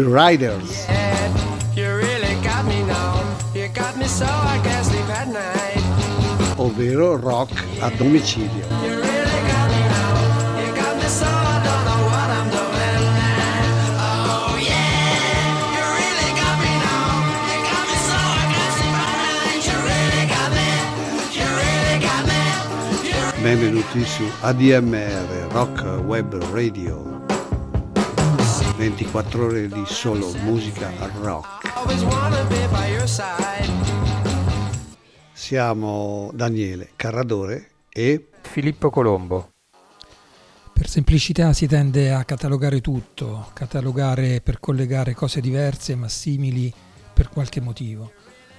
The Riders. Ovvero rock a domicilio. Benvenuti su ADMR Rock Web Radio 24 ore di solo musica rock Siamo Daniele Carradore e Filippo Colombo per semplicità si tende a catalogare tutto, catalogare per collegare cose diverse ma simili per qualche motivo.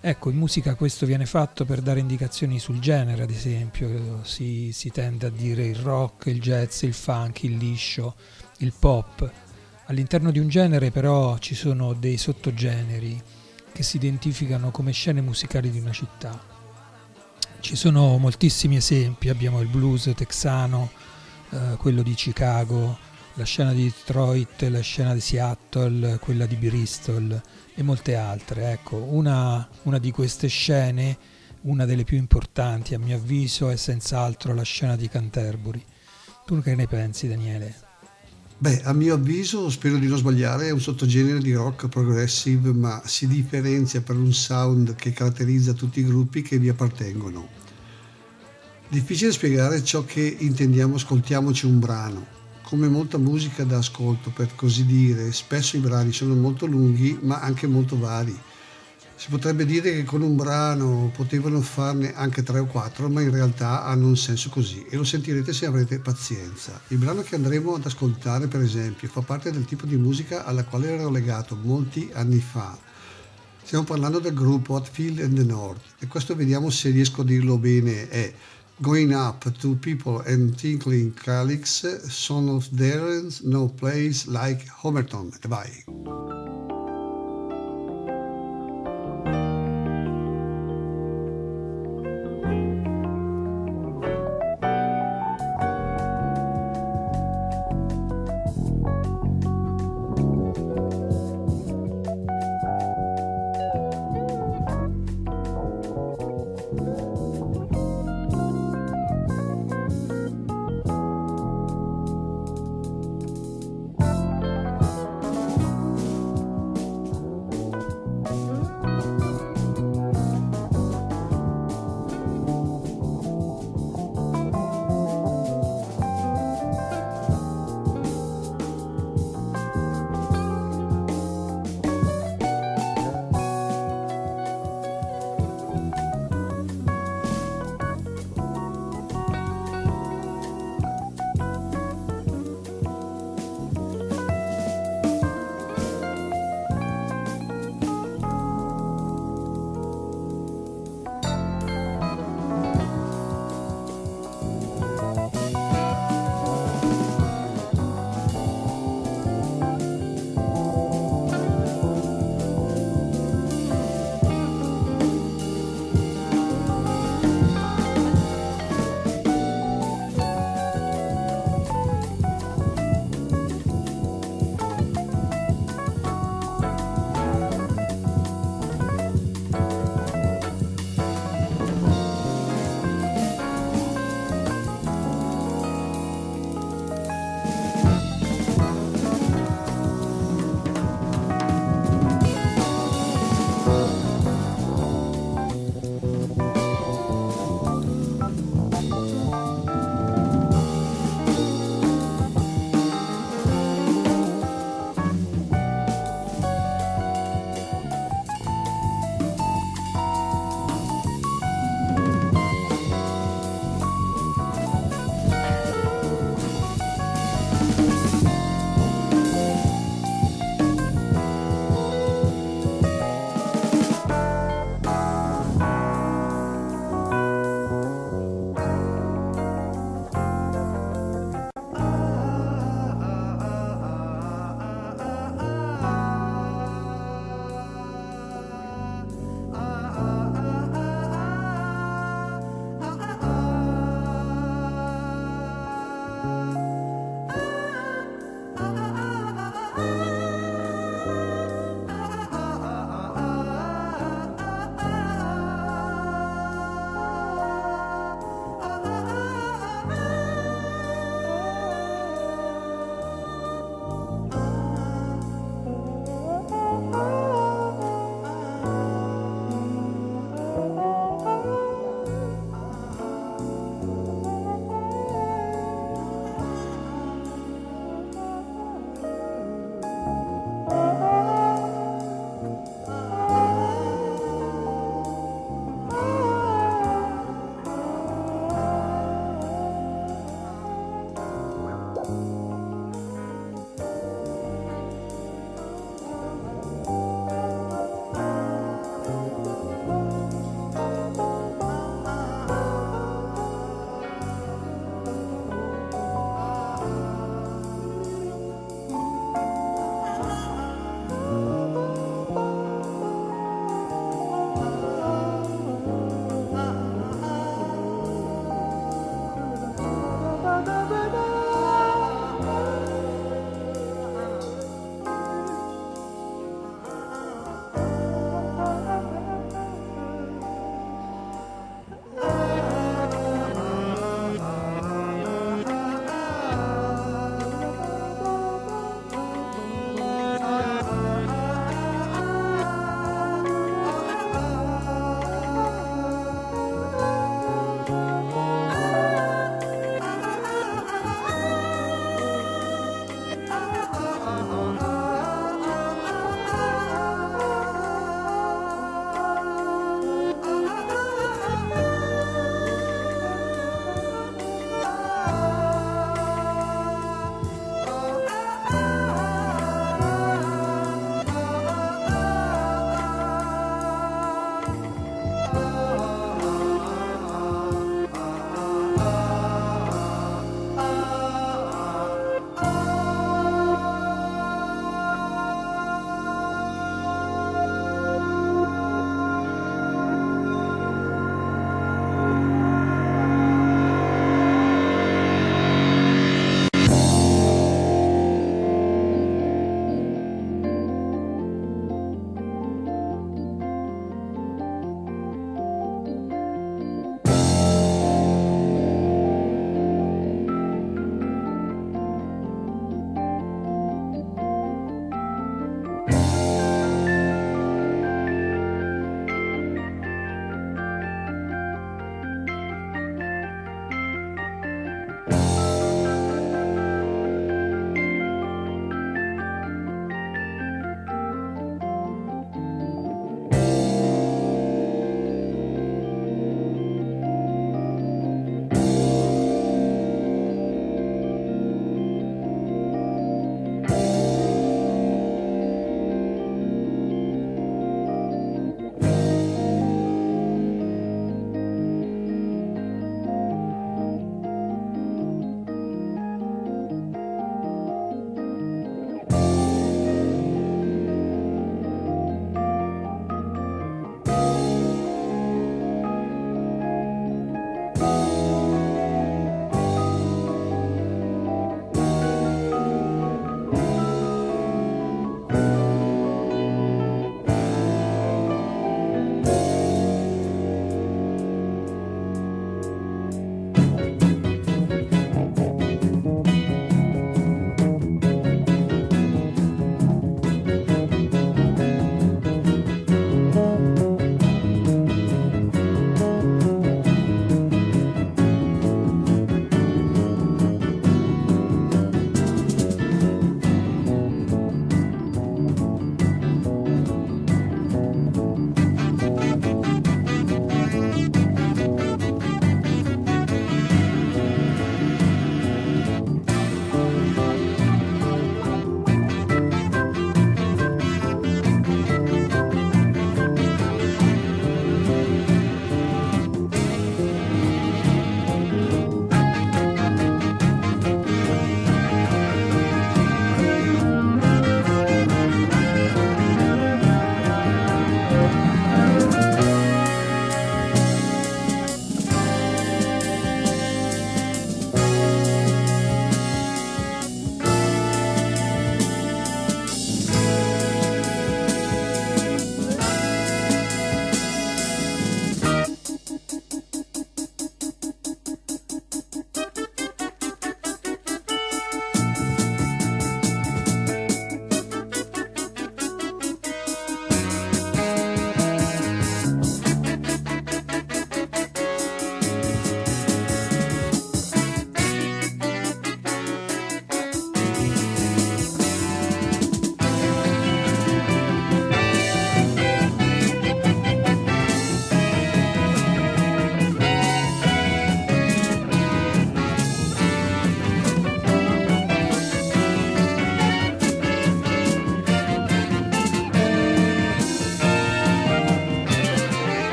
Ecco, in musica questo viene fatto per dare indicazioni sul genere, ad esempio, si, si, tende a dire il rock, il jazz, il funk, il liscio, il pop. All'interno di un genere però ci sono dei sottogeneri che si identificano come scene musicali di una città. Ci sono moltissimi esempi, abbiamo il blues texano, eh, quello di Chicago, la scena di Detroit, la scena di Seattle, quella di Bristol e molte altre. Ecco, una, una di queste scene, una delle più importanti a mio avviso, è senz'altro la scena di Canterbury. Tu che ne pensi Daniele? Beh, a mio avviso, spero di non sbagliare, è un sottogenere di rock progressive, ma si differenzia per un sound che caratterizza tutti i gruppi che vi appartengono. Difficile spiegare ciò che intendiamo ascoltiamoci un brano, come molta musica da ascolto, per così dire, spesso i brani sono molto lunghi ma anche molto vari. Si potrebbe dire che con un brano potevano farne anche tre o quattro, ma in realtà hanno un senso così e lo sentirete se avrete pazienza. Il brano che andremo ad ascoltare, per esempio, fa parte del tipo di musica alla quale ero legato molti anni fa. Stiamo parlando del gruppo Hotfield and the North e questo vediamo se riesco a dirlo bene è Going up to people and tinkling calyx, son of there's no place like Homerton. Vai.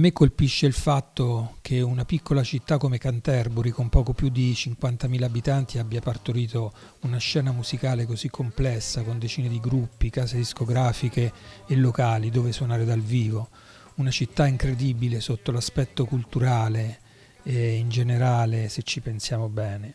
Me colpisce il fatto che una piccola città come Canterbury, con poco più di 50.000 abitanti, abbia partorito una scena musicale così complessa, con decine di gruppi, case discografiche e locali dove suonare dal vivo. Una città incredibile sotto l'aspetto culturale e in generale, se ci pensiamo bene.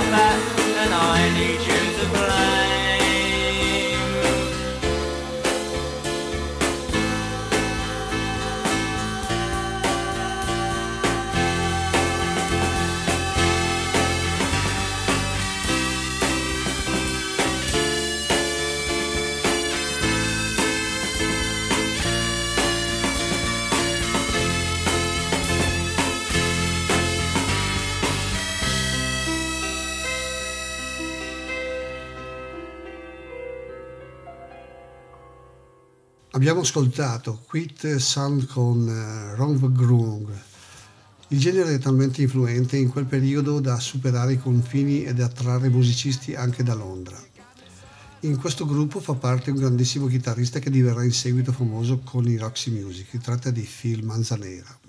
that, and I need you. Abbiamo ascoltato Quit Sound con uh, Ron Grung. Il genere è talmente influente in quel periodo da superare i confini ed attrarre musicisti anche da Londra. In questo gruppo fa parte un grandissimo chitarrista che diverrà in seguito famoso con i Roxy Music. Si tratta di Phil Manzanera.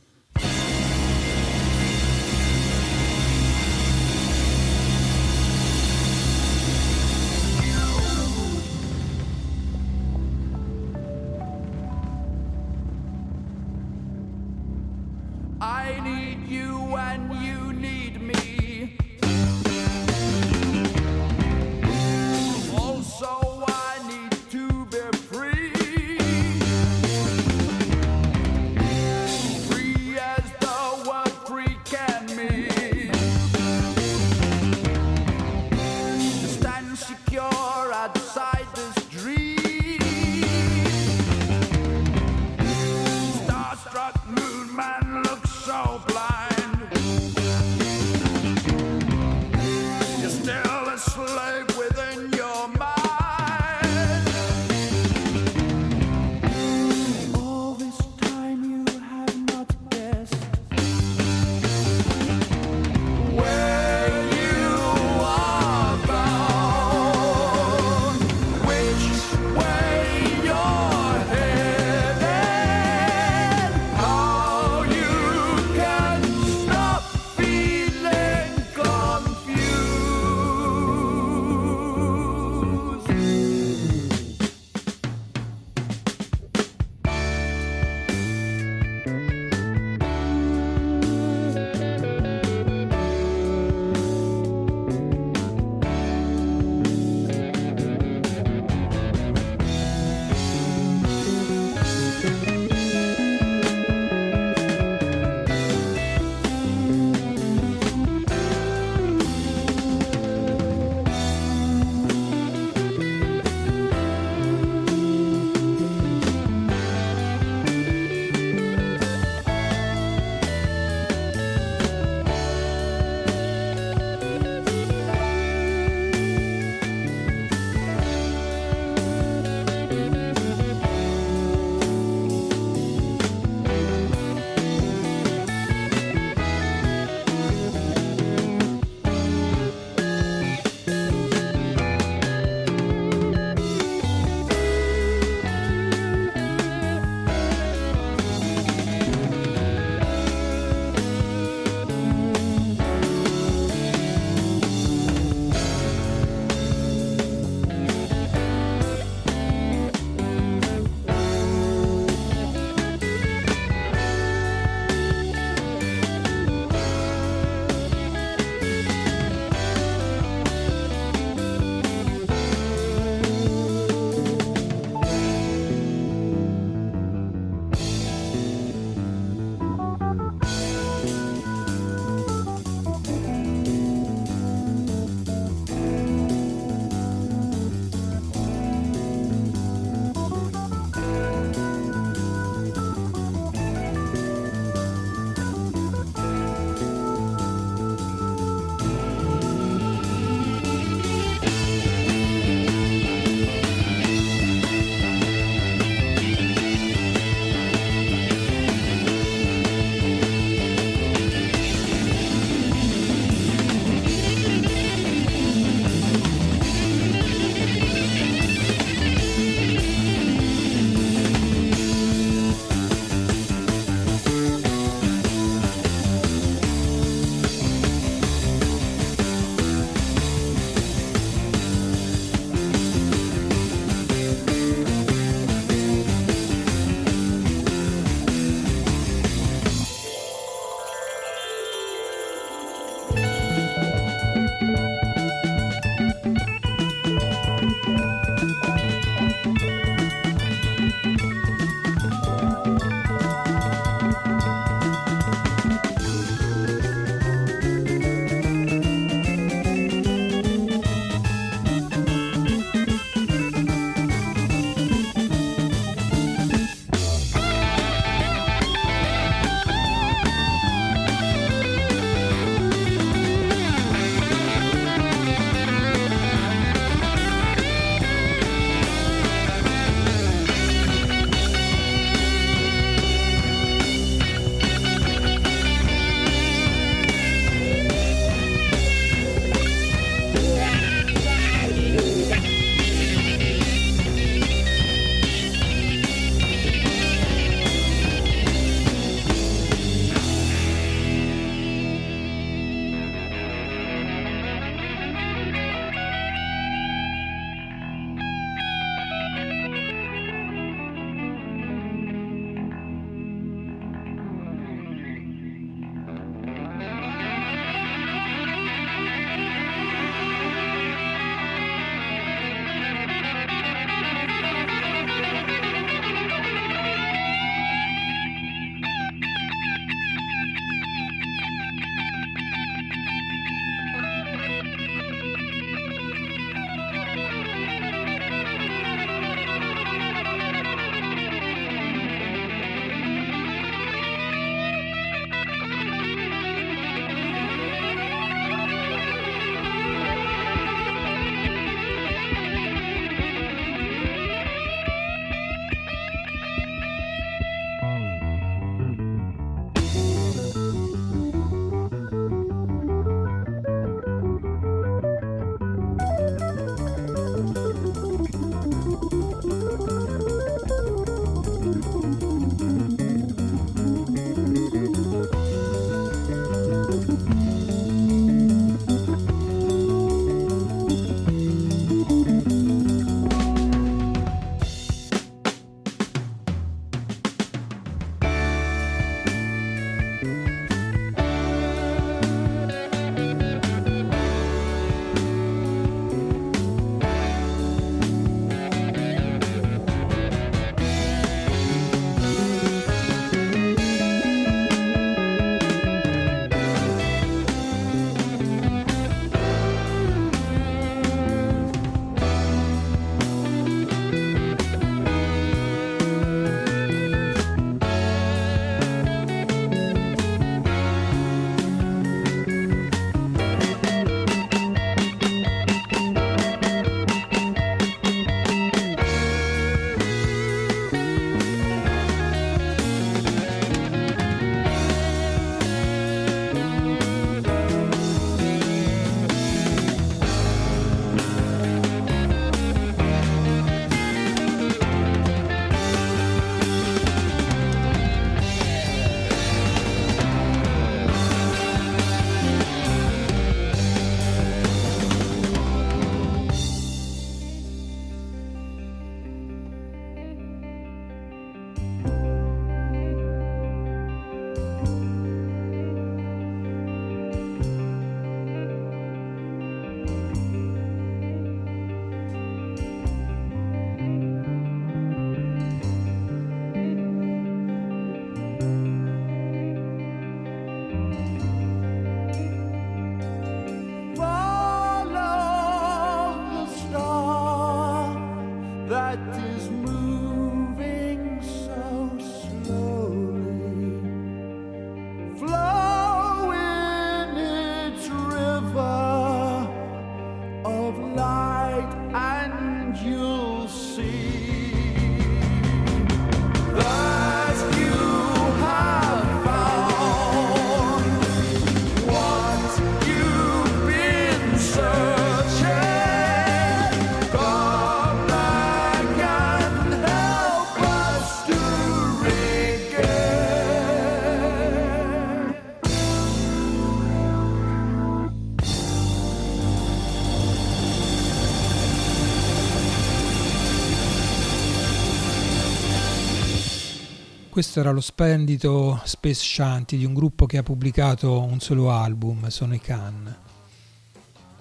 Questo era lo splendido Space Shanty di un gruppo che ha pubblicato un solo album, sono i Can.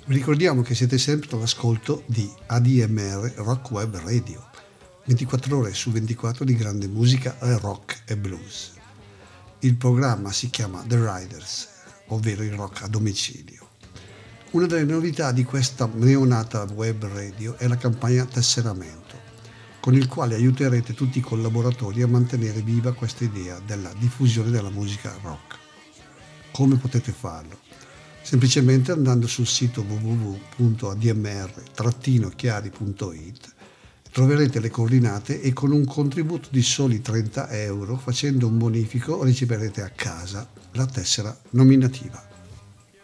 Ricordiamo che siete sempre all'ascolto di ADMR Rock Web Radio, 24 ore su 24 di grande musica rock e blues. Il programma si chiama The Riders, ovvero il rock a domicilio. Una delle novità di questa neonata web radio è la campagna Tesseramento con il quale aiuterete tutti i collaboratori a mantenere viva questa idea della diffusione della musica rock. Come potete farlo? Semplicemente andando sul sito www.admr-chiari.it troverete le coordinate e con un contributo di soli 30 euro facendo un bonifico riceverete a casa la tessera nominativa.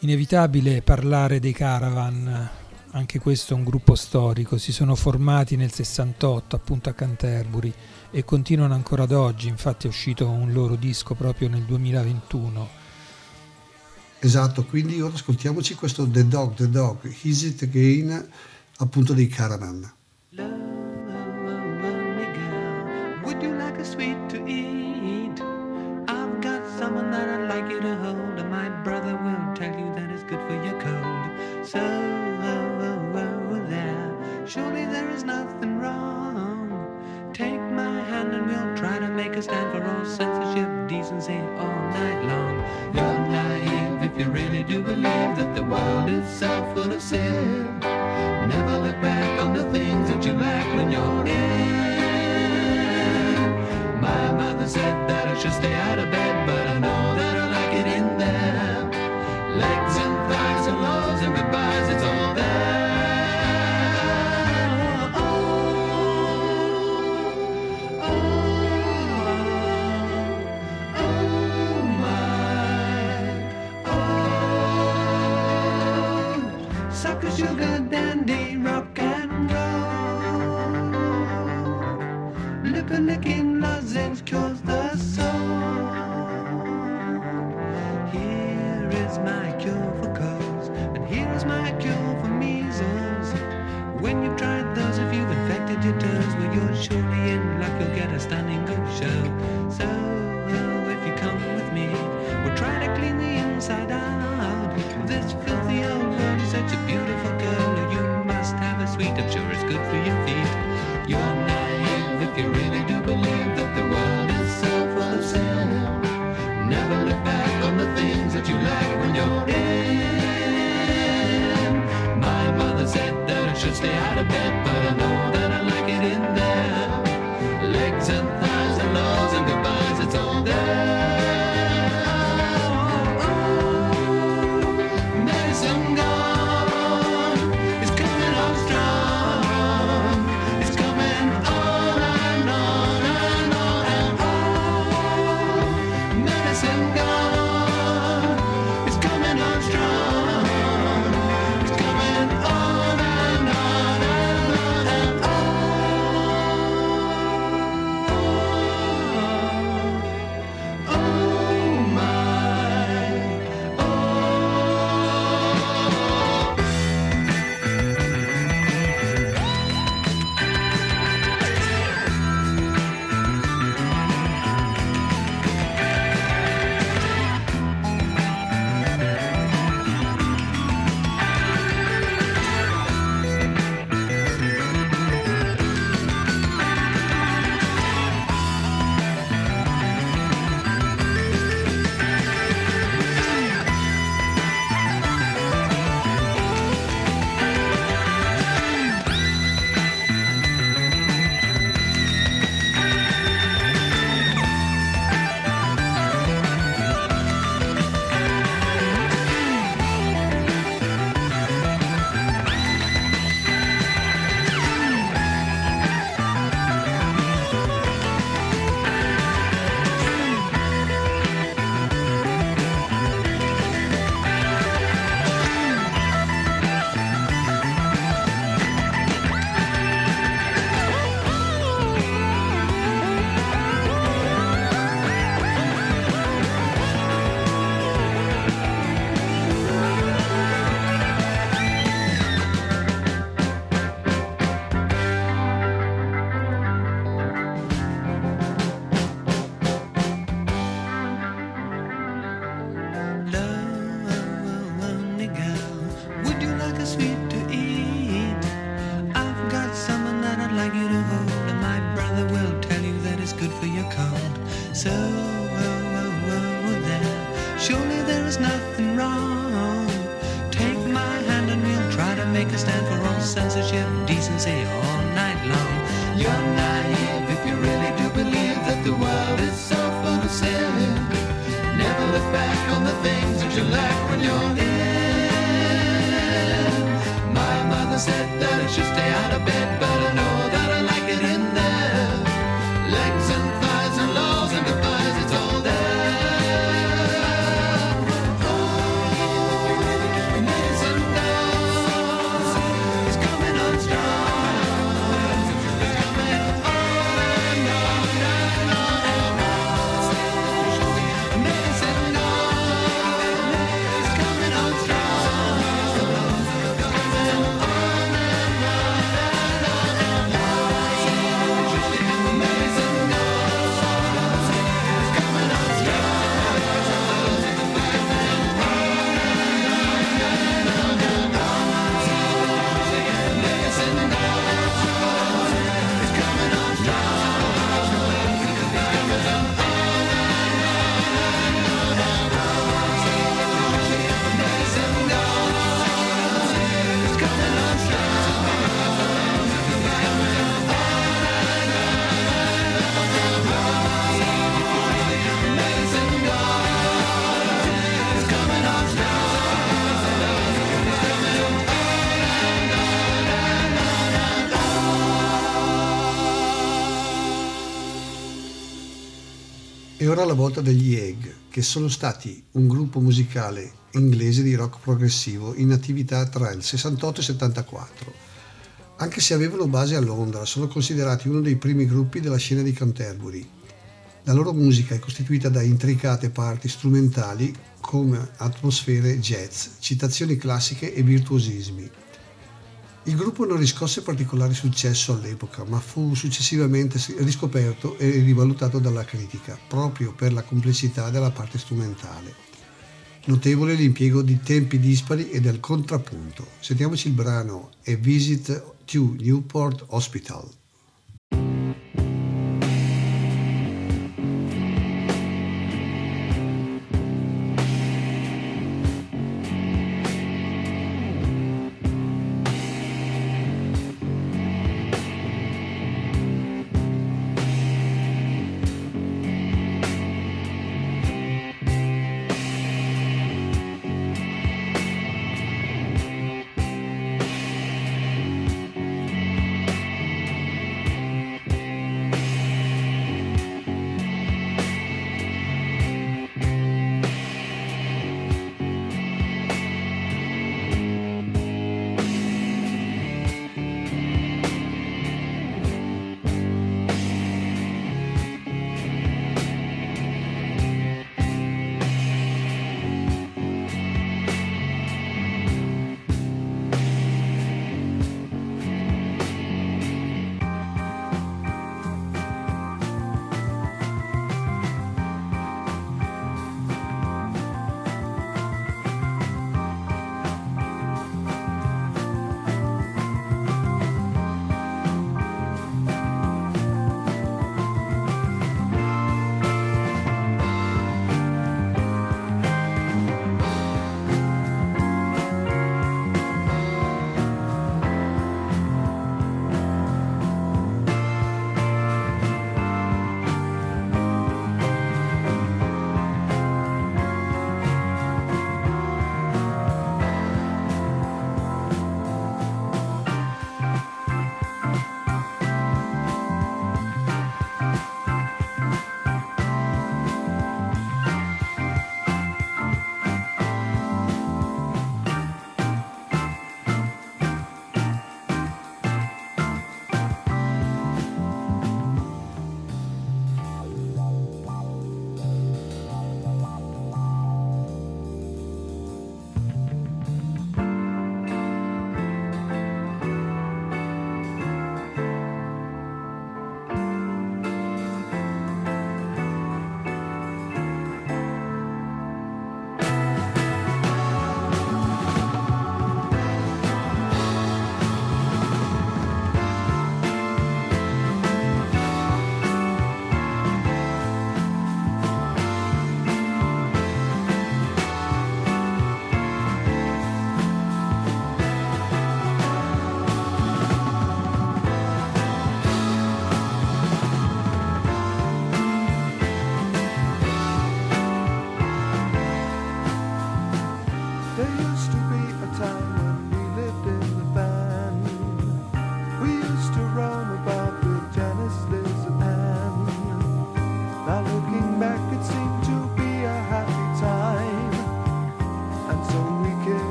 Inevitabile parlare dei caravan anche questo è un gruppo storico, si sono formati nel 68 appunto a Canterbury e continuano ancora ad oggi, infatti è uscito un loro disco proprio nel 2021. Esatto, quindi ora ascoltiamoci questo The Dog, The Dog, Is It Again, appunto dei Caravan. Is so full of sin. Never look back on the things that you lack when you're in. My mother said that standing ora la volta degli Egg, che sono stati un gruppo musicale inglese di rock progressivo in attività tra il 68 e il 74. Anche se avevano base a Londra, sono considerati uno dei primi gruppi della scena di Canterbury. La loro musica è costituita da intricate parti strumentali come atmosfere jazz, citazioni classiche e virtuosismi. Il gruppo non riscosse particolare successo all'epoca, ma fu successivamente riscoperto e rivalutato dalla critica, proprio per la complessità della parte strumentale. Notevole l'impiego di tempi dispari e del contrappunto. Sentiamoci il brano A Visit to Newport Hospital.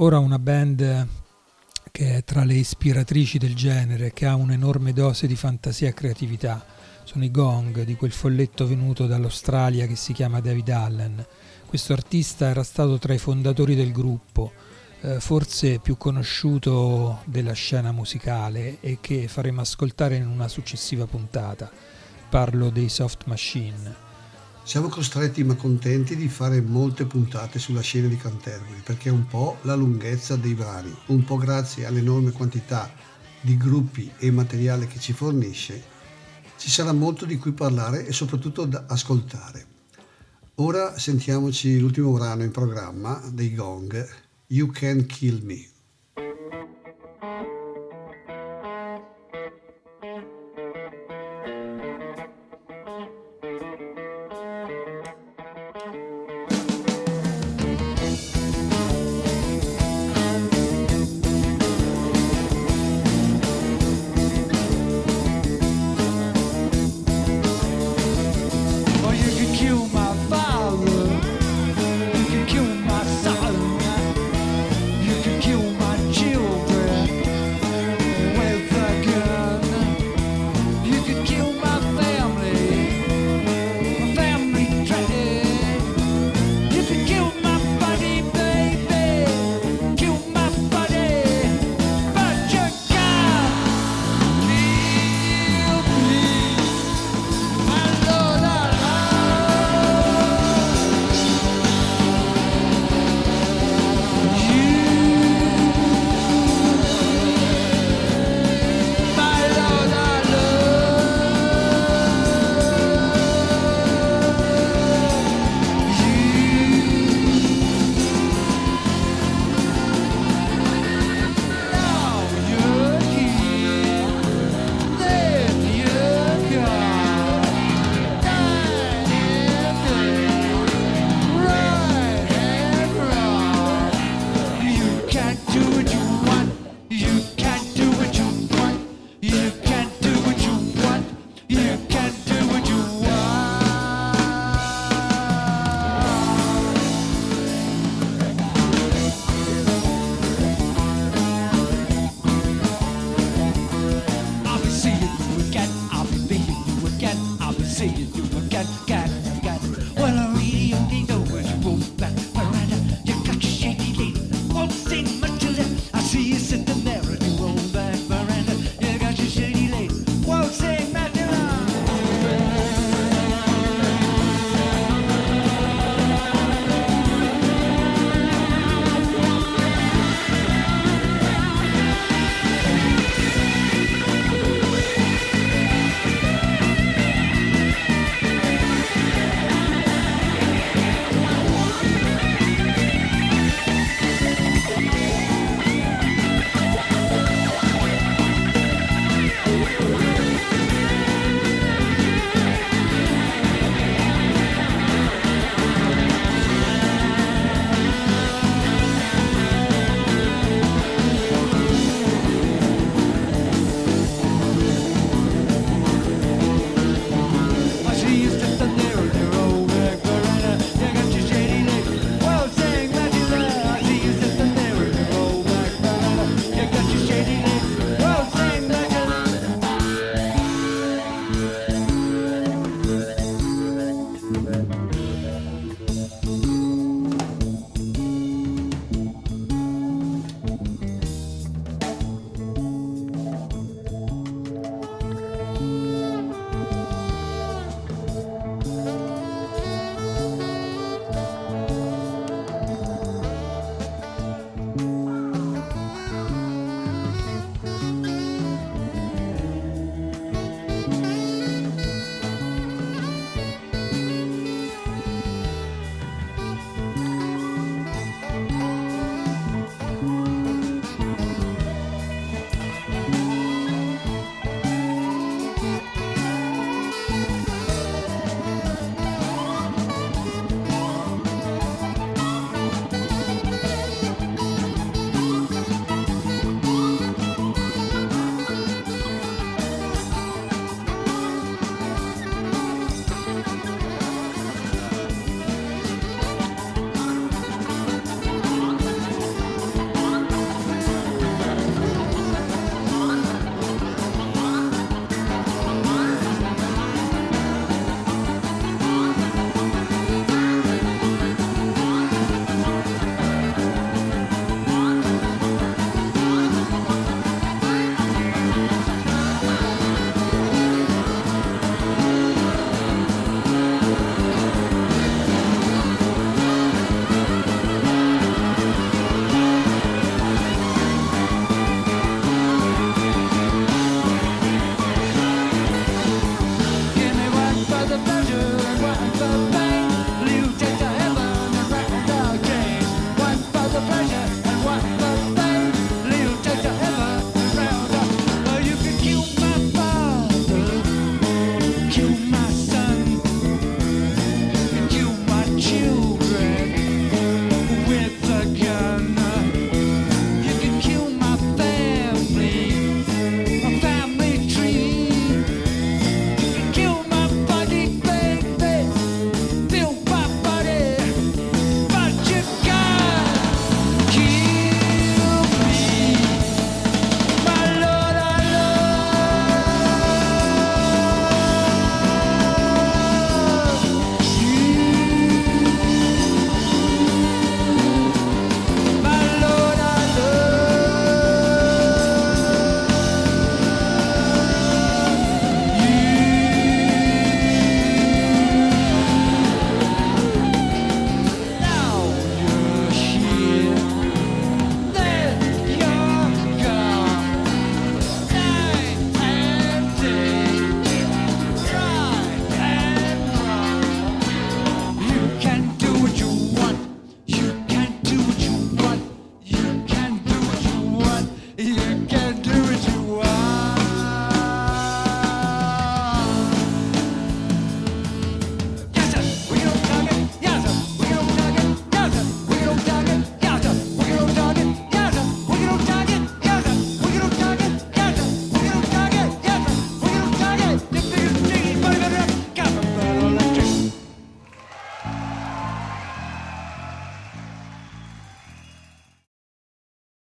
Ora una band che è tra le ispiratrici del genere, che ha un'enorme dose di fantasia e creatività. Sono i Gong, di quel folletto venuto dall'Australia che si chiama David Allen. Questo artista era stato tra i fondatori del gruppo, eh, forse più conosciuto della scena musicale e che faremo ascoltare in una successiva puntata. Parlo dei Soft Machine. Siamo costretti ma contenti di fare molte puntate sulla scena di Canterbury perché un po' la lunghezza dei brani, un po' grazie all'enorme quantità di gruppi e materiale che ci fornisce, ci sarà molto di cui parlare e soprattutto da ascoltare. Ora sentiamoci l'ultimo brano in programma dei Gong, You Can Kill Me.